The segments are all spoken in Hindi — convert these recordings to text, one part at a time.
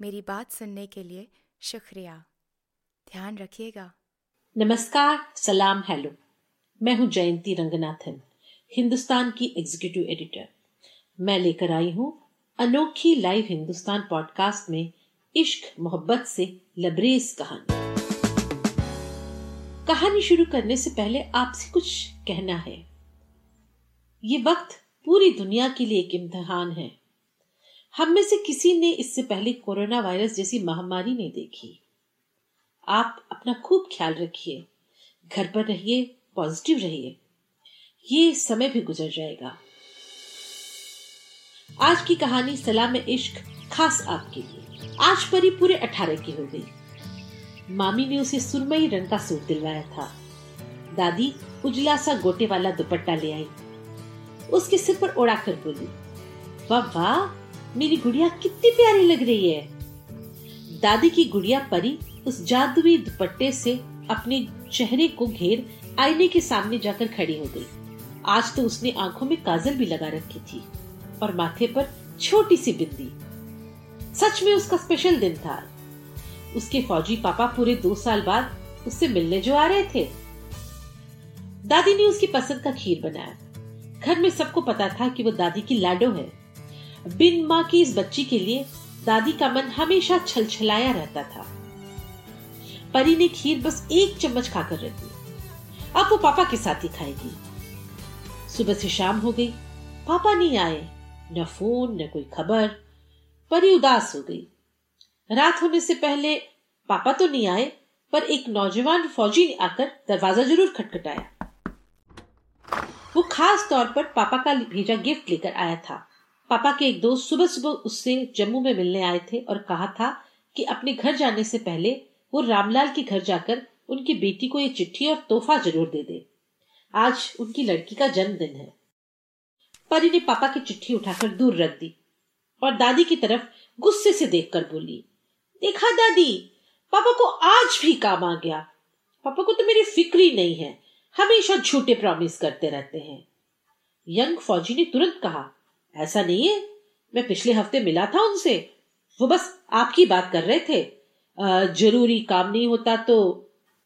मेरी बात सुनने के लिए शुक्रिया। ध्यान रखिएगा। नमस्कार, सलाम, हेलो। मैं हूँ जयंती रंगनाथन, हिंदुस्तान की एग्जीक्यूटिव एडिटर मैं लेकर आई हूँ अनोखी लाइव हिंदुस्तान पॉडकास्ट में इश्क, मोहब्बत से लबरेज कहानी। कहानी शुरू करने से पहले आपसे कुछ कहना है। ये वक्त पूरी दुनिया के लिए एक इम्तहान है। हम में से किसी ने इससे पहले कोरोना वायरस जैसी महामारी नहीं देखी। आप अपना खूब ख्याल रखिए। घर पर रहिए पॉजिटिव रहिए। ये समय भी गुजर जाएगा। आज की कहानी सलाम इश्क, खास आपके लिए। आज परी पूरे अठारह की हो गई। मामी ने उसे सुरमई रंग का सूट दिलवाया था। दादी उजला सा गोटे वाला दुपट्टा ले आई। उसके सिर पर उड़ाकर बोली, वाह वाह मेरी गुड़िया कितनी प्यारी लग रही है। दादी की गुड़िया परी उस जादुई दुपट्टे से अपने चेहरे को घेर आईने के सामने जाकर खड़ी हो गई। आज तो उसने आँखों में काजल भी लगा रखी थी और माथे पर छोटी सी बिंदी। सच में उसका स्पेशल दिन था। उसके फौजी पापा पूरे दो साल बाद उससे मिलने जो आ रहे थे। दादी ने उसकी पसंद का खीर बनाया। घर में सबको पता था कि वो दादी की लाडो है। बिन माँ की इस बच्ची के लिए दादी का मन हमेशा छलछलाया रहता था। परी ने खीर बस एक चम्मच खाकर रख दी। अब वो पापा के साथ ही खाएगी। सुबह से शाम हो गई। पापा नहीं आए। न फ़ोन, न कोई खबर। परी उदास हो गई। रात होने से पहले पापा तो नहीं आए, पर एक नौजवान फौजी ने आकर दरवाज़ा ज़रूर खटखटाया। वो खास तौर पर पापा का भेजा गिफ्ट लेकर आया था। पापा के एक दोस्त सुबह सुबह उससे जम्मू में मिलने आए थे और कहा था कि अपने घर जाने से पहले वो रामलाल के घर जाकर उनकी बेटी को ये चिट्ठी और तोहफा ज़रूर दे दे। आज उनकी लड़की का जन्मदिन है। परी ने पापा की चिट्ठी उठाकर दूर रख दी और दादी की तरफ़ गुस्से से देखकर बोली, देखा दादी, पापा को आज भी काम आ गया। पापा को तो मेरी फ़िक्र ही नहीं है, हमेशा झूठे प्रॉमिस करते रहते हैं। यंग फौजी ने तुरंत कहा ऐसा नहीं है। मैं पिछले हफ़्ते मिला था उनसे। वो बस आपकी बात कर रहे थे। ज़रूरी काम नहीं होता तो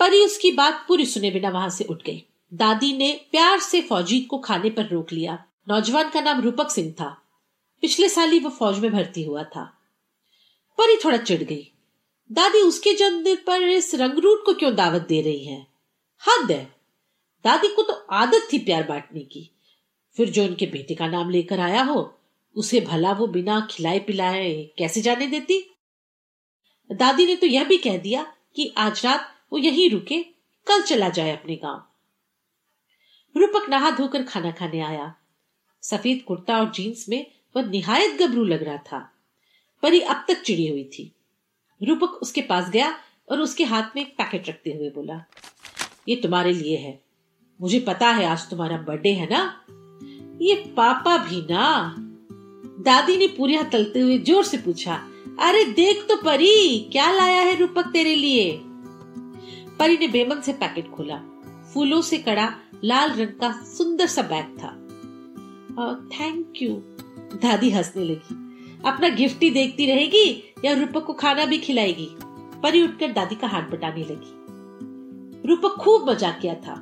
परी उसकी बात पूरी सुने बिना वहाँ से उठ गई। दादी ने प्यार से फौजी को खाने पर रोक लिया। नौजवान का नाम रूपक सिंह था। पिछले साल ही वो फौज में भर्ती हुआ था। परी थोड़ा चिढ़ गई। दादी, उसके जन्मदिन पर इस रंगरूट को क्यों दावत दे रही है? हद है। दादी को तो आदत थी प्यार बांटने की। फिर जो उनके बेटे का नाम लेकर आया हो, उसे भला वो बिना खिलाए पिलाए कैसे जाने देती? दादी ने तो यह भी कह दिया कि आज रात वो यहीं रुके, कल चला जाए अपने गाँव। रूपक नहा धोकर खाना खाने आया। सफ़ेद कुर्ता और जीन्स में वह निहायत गबरू लग रहा था। परी अब तक चिड़ी हुई थी। रूपक उसके पास गया और उसके हाथ में एक पैकेट रखते हुए बोला, ये तुम्हारे लिए है। मुझे पता है आज तुम्हारा बर्थडे है ना? ये पापा भी ना। दादी ने पूरी तलते हुए ज़ोर से पूछा, अरे देख तो परी, क्या लाया है रूपक तेरे लिए? परी ने बेमन से पैकेट खोला। फूलों से कड़ा लाल रंग का सुंदर सा बैग था। थैंक यू दादी हंसने लगी। अपना गिफ्ट ही देखती रहेगी या रूपक को खाना भी खिलाएगी? परी उठकर दादी का हाथ बटाने लगी। रूपक खूब मज़ाक किया था।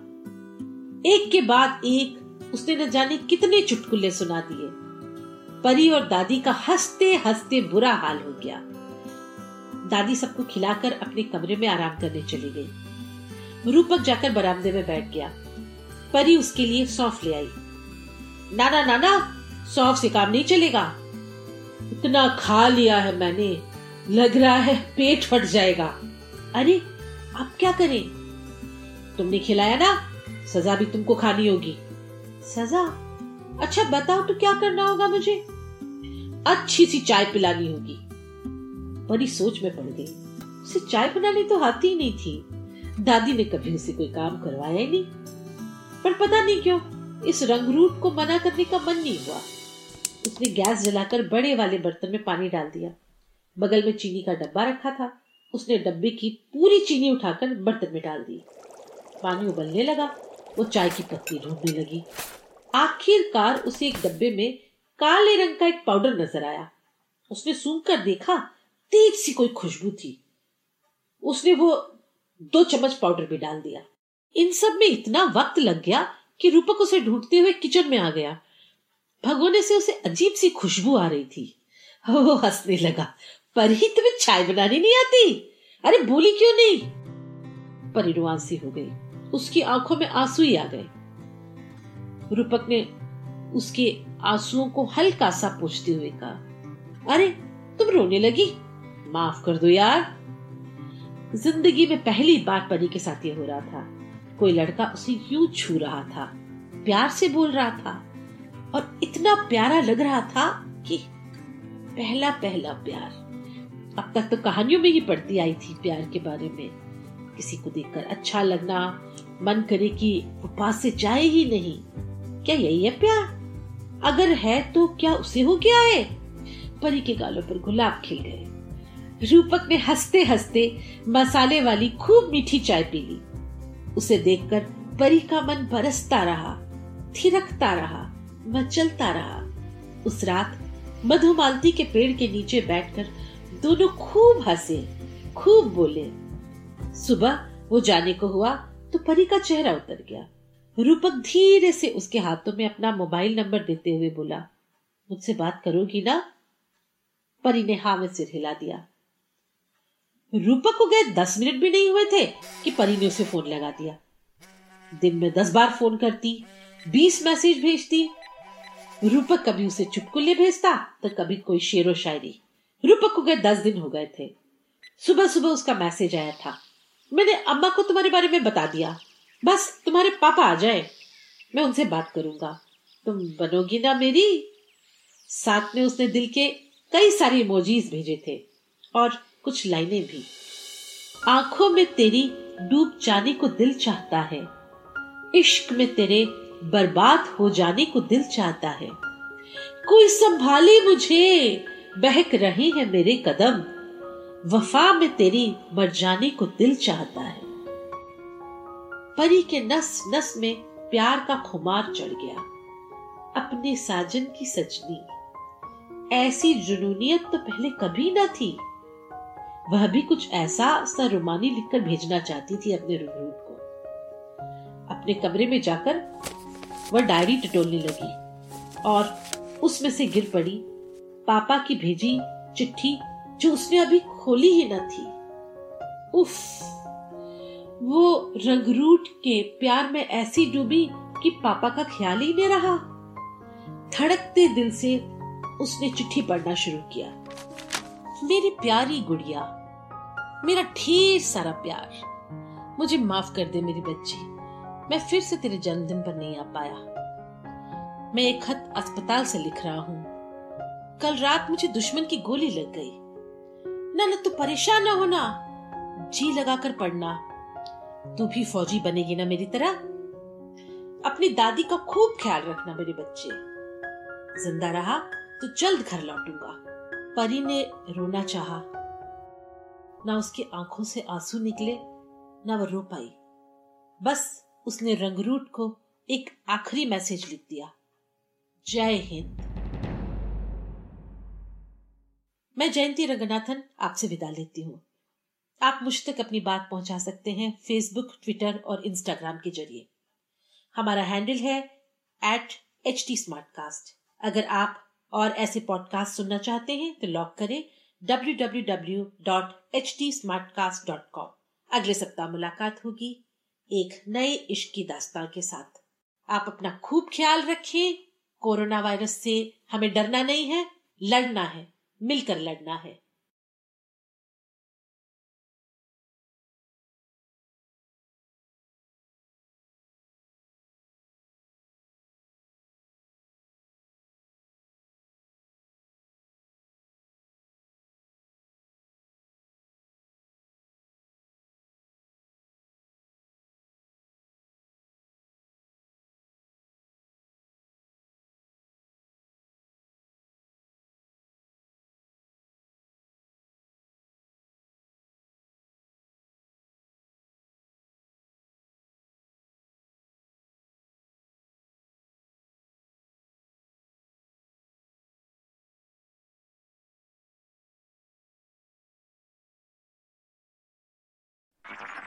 एक के बाद एक उसने न जाने कितने चुटकुले सुना दिए। परी और दादी का हँसते हँसते बुरा हाल हो गया। दादी सबको खिलाकर अपने कमरे में आराम करने चली गई। रूपक जाकर बरामदे में बैठ गया। परी उसके लिए सौंफ ले आई। नाना नाना, सौंफ से काम नहीं चलेगा। इतना खा लिया है मैंने। लग रहा है पेट फट जाएगा। अरे, आप क्या करें? तुमने खिलाया ना? सजा भी तुमको खानी होगी। सजा? अच्छा बताओ तो क्या करना होगा मुझे? अच्छी सी चाय पिलानी होगी। परी सोच में पड़ गई। उसे चाय बनानी तो आती ही नहीं थी। दादी ने कभी उसे कोई काम करवाया ही नहीं। पर पता नहीं क्यों, इस रंगरूट को मना करने का मन नहीं हुआ। उसने गैस जलाकर बड़े वाले बर्तन में पानी डाल दिया। बगल में चीनी का डब्बा रखा था। उसने डब्बे की पूरी चीनी उठाकर बर्तन में डाल दी। पानी उबलने लगा। वो चाय की पत्ती ढूँढने लगी। आखिरकार उसे एक डब्बे में काले रंग का एक पाउडर नज़र आया। उसने सूंघ कर देखा, तेज सी कोई खुशबू थी। उसने वो दो चम्मच पाउडर भी डाल दिया। इन सब में इतना वक्त लग गया कि रूपक उसे ढूंढते हुए किचन में आ गया। भगोने से उसे अजीब सी खुशबू आ रही थी। वो हंसने लगा, पर ही तुम्हें चाय बनानी नहीं आती? अरे बोली क्यों नहीं? परिणुआसी हो गई। उसकी आँखों में आँसू ही आ गए। रूपक ने उसके आंसुओं को हल्का सा पूछते हुए कहा, अरे, तुम रोने लगी? माफ़ कर दो यार। ज़िंदगी में पहली बार परी के साथ ये हो रहा था। कोई लड़का उसे यूँ छू रहा था, प्यार से बोल रहा था और इतना प्यारा लग रहा था कि पहला पहला प्यार। अब तक तो कहानियों में ही पढ़ती आई थी प्यार के बारे में। किसी को देखकर अच्छा लगना मन करे कि वो पास से जाए ही नहीं। क्या यही है प्यार? अगर है तो क्या उसे हो गया है? परी के गालों पर गुलाब खिल गए। रूपक ने हँसते हँसते मसाले वाली खूब मीठी चाय पी ली। उसे देखकर परी का मन बरसता रहा, थिरकता रहा, मचलता रहा। उस रात मधुमालती के पेड़ के नीचे बैठकर दोनों खूब हंसे, खूब बोले। सुबह वो जाने को हुआ तो परी का चेहरा उतर गया। रूपक धीरे से उसके हाथों में अपना मोबाइल नंबर देते हुए बोला, मुझसे बात करोगी ना? परी ने हाँ में सिर हिला दिया। रूपक को गए दस मिनट भी नहीं हुए थे कि परी ने उसे फ़ोन लगा दिया। दिन में दस बार फ़ोन करती, बीस मैसेज भेजती। रूपक कभी उसे चुटकुले भेजता तो कभी कोई शेरो शायरी। रूपक को गए दस दिन हो गए थे। सुबह सुबह उसका मैसेज आया था। मैंने अम्मा को तुम्हारे बारे में बता दिया। बस तुम्हारे पापा आ जाए। मैं उनसे बात करूँगा। तुम बनोगी ना मेरी? साथ में उसने दिल के कई सारे इमोजीज भेजे थे और कुछ लाइनें भी। आँखों में तेरी डूब जाने को दिल चाहता है। इश्क में तेरे बर्बाद हो जाने को दिल चाहता है। कोई संभाले मुझे? बहक रही है मेरे कदम। वफा में तेरी मर जाने को दिल चाहता है। परी के नस नस में प्यार का खुमार चढ़ गया। अपने साजन की सजनी। ऐसी जुनूनियत तो पहले कभी न थी। वह भी कुछ ऐसा सा रुमानी लिखकर भेजना चाहती थी अपने रूबरूट को। अपने कमरे में जाकर वह डायरी टटोलने लगी और उसमें से गिर पड़ी। पापा की भेजी चिट्ठी जो उसने अभी खोली ही न थी। उफ, वो रंगरूट के प्यार में ऐसी डूबी कि पापा का ख्याल ही नहीं रहा। धड़कते दिल से उसने चिट्ठी पढ़ना शुरू किया। मेरी प्यारी गुड़िया, मेरा ढेर सारा प्यार, मुझे माफ़ कर दे मेरी बच्ची, मैं फिर से तेरे जन्मदिन पर नहीं आ पाया। मैं एक खत अस्पताल से लिख रहा हूँ। कल रात मुझे दुश्मन की गोली लग गई। ना ना, तू परेशान ना होना। जी लगाकर पढ़ना। तू भी फौजी बनेगी ना मेरी तरह। अपनी दादी का खूब ख्याल रखना मेरे बच्चे। ज़िंदा रहा तो जल्द घर लौटूँगा। परी ने रोना चाहा। ना उसकी आँखों से आँसू निकले, ना वह रो पाई। बस उसने रंगरूट को एक आखिरी मैसेज लिख दिया। जय हिंद। मैं जयंती रंगनाथन आपसे विदा लेती हूँ। आप मुझ तक अपनी बात पहुँचा सकते हैं फेसबुक ट्विटर और इंस्टाग्राम के ज़रिए। हमारा हैंडल है एट एच टी अगर आप और ऐसे पॉडकास्ट सुनना चाहते हैं तो लॉक करें www.htsmartcast.com अगले सप्ताह मुलाकात होगी एक नए इश्क की दास्तान के साथ। आप अपना खूब ख्याल रखें। कोरोना वायरस से हमें डरना नहीं है, लड़ना है। मिलकर लड़ना है।